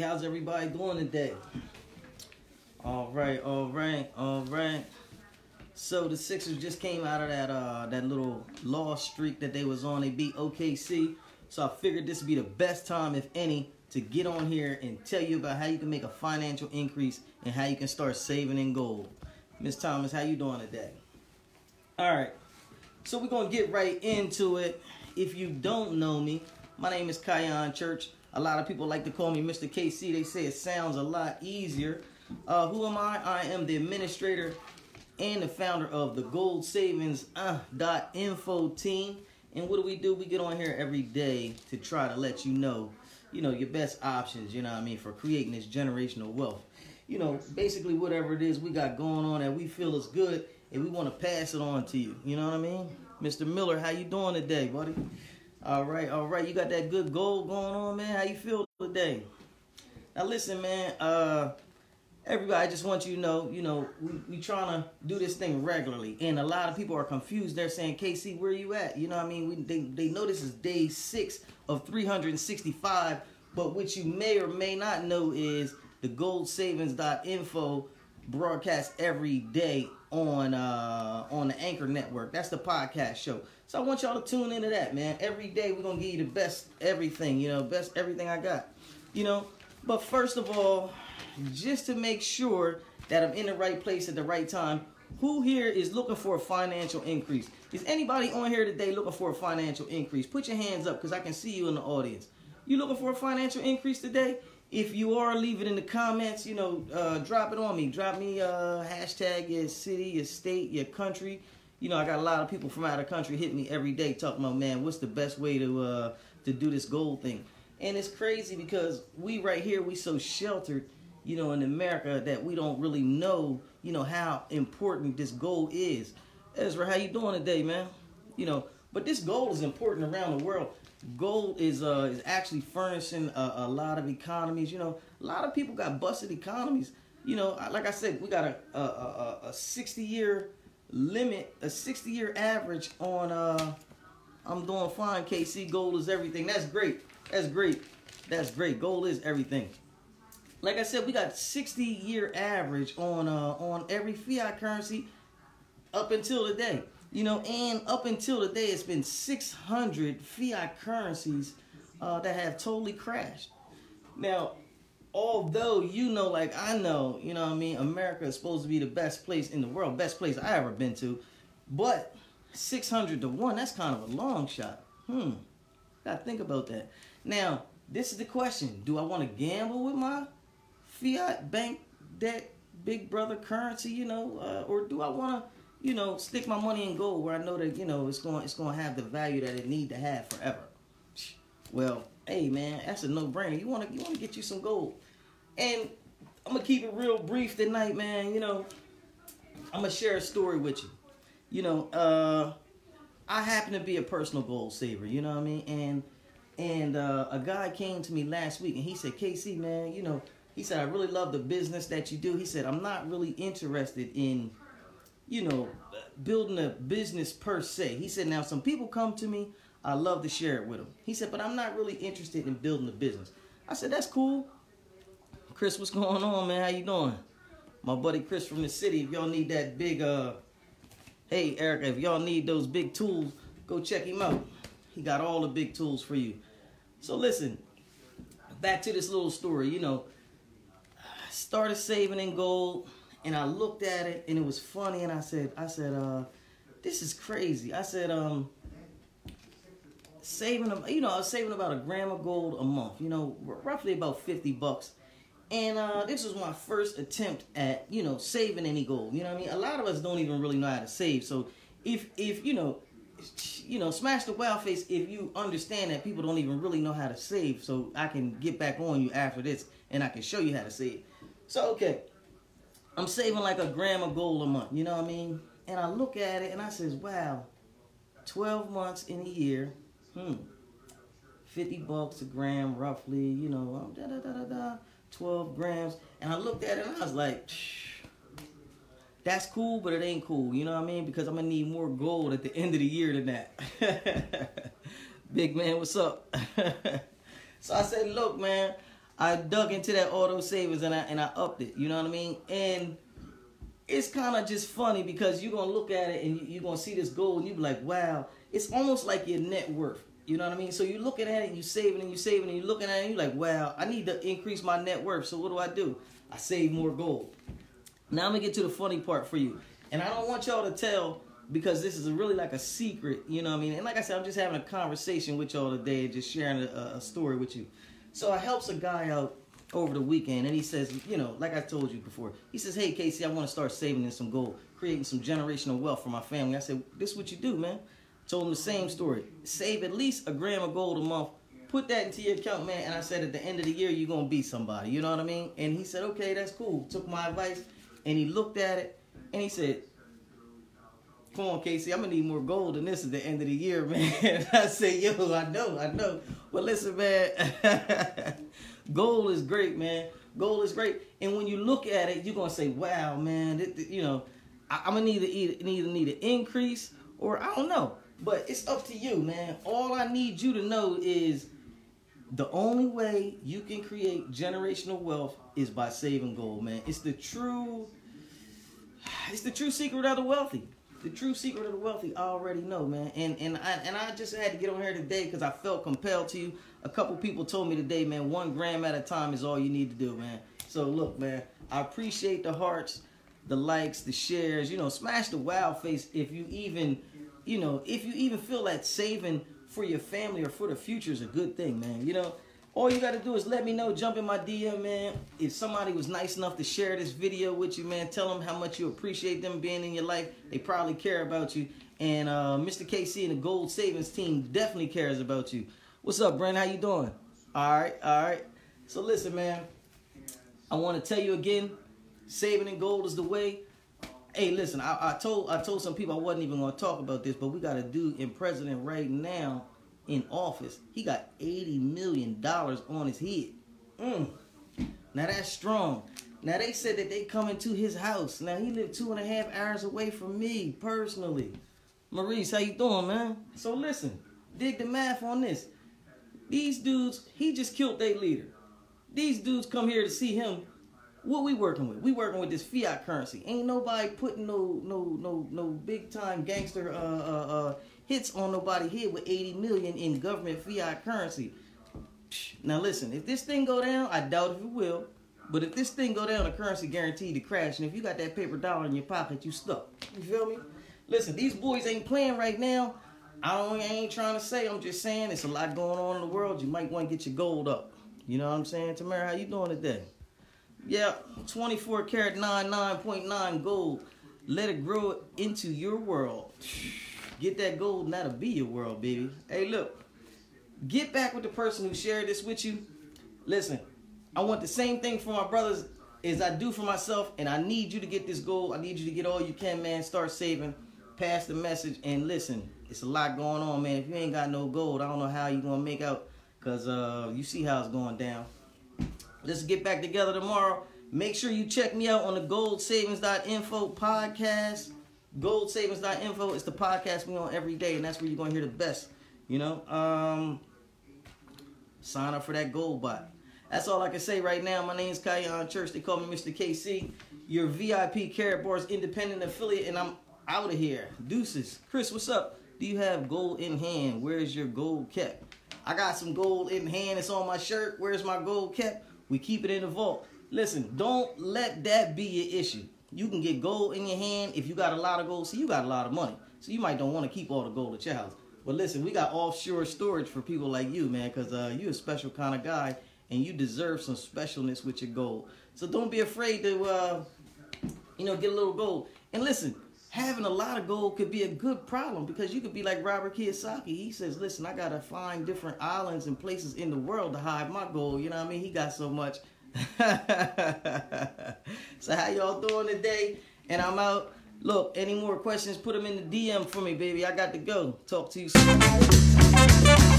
how's everybody doing today? All right, all right, all right. So the Sixers just came out of that uh that little loss streak that they was on. They beat OKC. So I figured this would be the best time, if any, to get on here and tell you about how you can make a financial increase and how you can start saving in gold. Miss Thomas, how you doing today? All right. So we're gonna get right into it. If you don't know me, my name is Kion Church. A lot of people like to call me Mr. KC. They say it sounds a lot easier. Uh, who am I? I am the administrator and the founder of the Gold Savings uh, .info team. And what do we do? We get on here every day to try to let you know, you know, your best options. You know what I mean for creating this generational wealth. You know, basically whatever it is we got going on that we feel is good, and we want to pass it on to you. You know what I mean? Mr. Miller, how you doing today, buddy? All right, all right. You got that good gold going on, man. How you feel today? Now listen, man. Uh, everybody, I just want you to know, you know, we, we trying to do this thing regularly, and a lot of people are confused. They're saying, "KC, where are you at?" You know, what I mean, we, they they know this is day six of 365, but what you may or may not know is the goldsavings.info broadcast every day on uh on the Anchor Network. That's the podcast show. So I want y'all to tune into that, man. Every day we're gonna give you the best everything, you know, best everything I got. You know, but first of all, just to make sure that I'm in the right place at the right time, who here is looking for a financial increase? Is anybody on here today looking for a financial increase? Put your hands up because I can see you in the audience. You looking for a financial increase today? If you are, leave it in the comments. You know, uh, drop it on me. Drop me uh, hashtag your city, your state, your country. You know, I got a lot of people from out of country hitting me every day talking about, man, what's the best way to uh, to do this gold thing? And it's crazy because we right here, we so sheltered, you know, in America that we don't really know, you know, how important this gold is. Ezra, how you doing today, man? You know, but this gold is important around the world gold is uh is actually furnishing a, a, lot of economies. You know, a lot of people got busted economies. You know, like I said, we got a a, a, a 60 year limit, a 60 year average on uh I'm doing fine, KC. Gold is everything. That's great. That's great. That's great. Gold is everything. Like I said, we got 60 year average on uh on every fiat currency up until today. You know, and up until today, it's been 600 fiat currencies uh, that have totally crashed. Now, although you know, like I know, you know I mean, America is supposed to be the best place in the world, best place I ever been to, but 600 to 1, that's kind of a long shot. Hmm, gotta think about that. Now, this is the question Do I want to gamble with my fiat bank debt, big brother currency, you know, uh, or do I want to? you know, stick my money in gold where I know that, you know, it's going it's going to have the value that it need to have forever. Well, hey man, that's a no-brainer. You want to you want to get you some gold. And I'm to keep it real brief tonight, man. You know, I'm to share a story with you. You know, uh I happen to be a personal gold saver, you know what I mean? And and uh, a guy came to me last week and he said, "KC, man, you know, he said I really love the business that you do." He said, "I'm not really interested in you know, building a business per se. He said, now some people come to me, I love to share it with him. He said, but I'm not really interested in building a business. I said, that's cool. Chris, what's going on, man? How you doing? My buddy Chris from the city. If y'all need that big, uh, hey, Erica, if y'all need those big tools, go check him out. He got all the big tools for you. So listen, back to this little story. You know, I started saving in gold and I looked at it and it was funny and I said I said uh this is crazy. I said um saving you know I was saving about a gram of gold a month, you know, roughly about 50 bucks. And uh, this was my first attempt at, you know, saving any gold. You know I mean? A lot of us don't even really know how to save. So if if you know, you know, smash the wow face if you understand that people don't even really know how to save. So I can get back on you after this and I can show you how to save. So okay, I'm saving like a gram of gold a month, you know what I mean? And I look at it and I says, wow, 12 months in a year, hmm, 50 bucks a gram roughly, you know, um, da da da da da, 12 grams. And I looked at it and I was like, that's cool, but it ain't cool, you know what I mean? Because I'm gonna need more gold at the end of the year than that. Big man, what's up? so I said, look, man, I dug into that auto savings and I and I upped it. You know what I mean? And it's kind of just funny because you're gonna look at it and you're gonna see this goal and you be like, wow, it's almost like your net worth. You know what I mean? So you're looking at it, and you're saving and you're saving and you're looking at it, and you're like, wow, I need to increase my net worth. So what do I do? I save more gold. Now I'm gonna get to the funny part for you, and I don't want y'all to tell because this is really like a secret. You know what I mean? And like I said, I'm just having a conversation with y'all today, just sharing a, a story with you. So I helps a guy out over the weekend, and he says, you know, like I told you before, he says, "Hey KC, I want to start saving in some gold, creating some generational wealth for my family." I said, "This is what you do, man." Told him the same story. Save at least a gram of gold a month. Put that into your account, man. And I said, at the end of the year, you're gonna be somebody. You know what I mean? And he said, "Okay, that's cool." Took my advice, and he looked at it, and he said, Come on, KC, I'm gonna need more gold than this at the end of the year, man. I say, yo, I know, I know. But listen, man, gold is great, man. Gold is great, and when you look at it, you're gonna say, "Wow, man!" You know, I, am gonna need to either need an increase or I don't know. But it's up to you, man. All I need you to know is the only way you can create generational wealth is by saving gold, man. It's the true, it's the true secret of the wealthy the true secret of the wealthy I already know, man. And and I and I just had to get on here today because I felt compelled to. A couple people told me today, man, one gram at a time is all you need to do, man. So look, man, I appreciate the hearts, the likes, the shares. You know, smash the wow face if you even, you know, if you even feel that saving for your family or for the future is a good thing, man. You know. All you got to do is let me know. Jump in my DM, man. If somebody was nice enough to share this video with you, man, tell them how much you appreciate them being in your life. They probably care about you. And uh, Mr. KC and the Gold Savings team definitely cares about you. What's up, Brent? How you doing? All right, all right. So listen, man. I want to tell you again, saving in gold is the way. Hey, listen, I, I told I told some people I wasn't even going to talk about this, but we got a dude in president right now in office, he got $80 million on his head. Mm. Now that's strong. Now they said that they coming to his house. Now he lived two and a half hours away from me personally. Maurice, how you doing, man? So listen, dig the math on this. These dudes, he just killed their leader. These dudes come here to see him. What we working with? We working with this fiat currency. Ain't nobody putting no no no no big time gangster uh uh uh hits on nobody here with 80 million in government fiat currency. Now listen, if this thing go down, I doubt if it will. But if this thing go down, the currency guaranteed to crash. And if you got that paper dollar in your pocket, you stuck. You feel me? Listen, these boys ain't playing right now. I don't I ain't trying to say. I'm just saying it's a lot going on in the world. You might want to get your gold up. You know what I'm saying? Tamara, how you doing today? Yeah, 24 karat 99.9 gold. Let it grow into your world. Get that gold and that'll be your world, baby. Hey, look. Get back with the person who shared this with you. Listen, I want the same thing for my brothers as I do for myself, and I need you to get this gold. I need you to get all you can, man. Start saving. Pass the message, and listen. It's a lot going on, man. If you ain't got no gold, I don't know how you gonna make out, cause uh, you see how it's going down. Let's get back together tomorrow. Make sure you check me out on the goldsavings.info podcast goldsavings.info is the podcast we on every day, and that's where you're gonna hear the best. You know, um, sign up for that gold bot. That's all I can say right now. My name is Church. They call me Mr. KC. Your VIP Karatbars independent affiliate, and I'm out of here. Deuces. Chris, what's up? Do you have gold in hand? Where's your gold kept? I got some gold in hand. It's on my shirt. Where's my gold kept? We keep it in the vault. Listen, don't let that be your issue. You can get gold in your hand if you got a lot of gold. See, you got a lot of money. So you might don't want to keep all the gold at your house. But listen, we got offshore storage for people like you, man, because uh, you're a special kind of guy and you deserve some specialness with your gold. So don't be afraid to, uh, you know, get a little gold. And listen, having a lot of gold could be a good problem because you could be like Robert Kiyosaki. He says, listen, I got to find different islands and places in the world to hide my gold. You know what I mean? He got so much. so how y'all doing today? And I'm out. Look, any more questions, put them in the DM for me, baby. I got to go. Talk to you soon.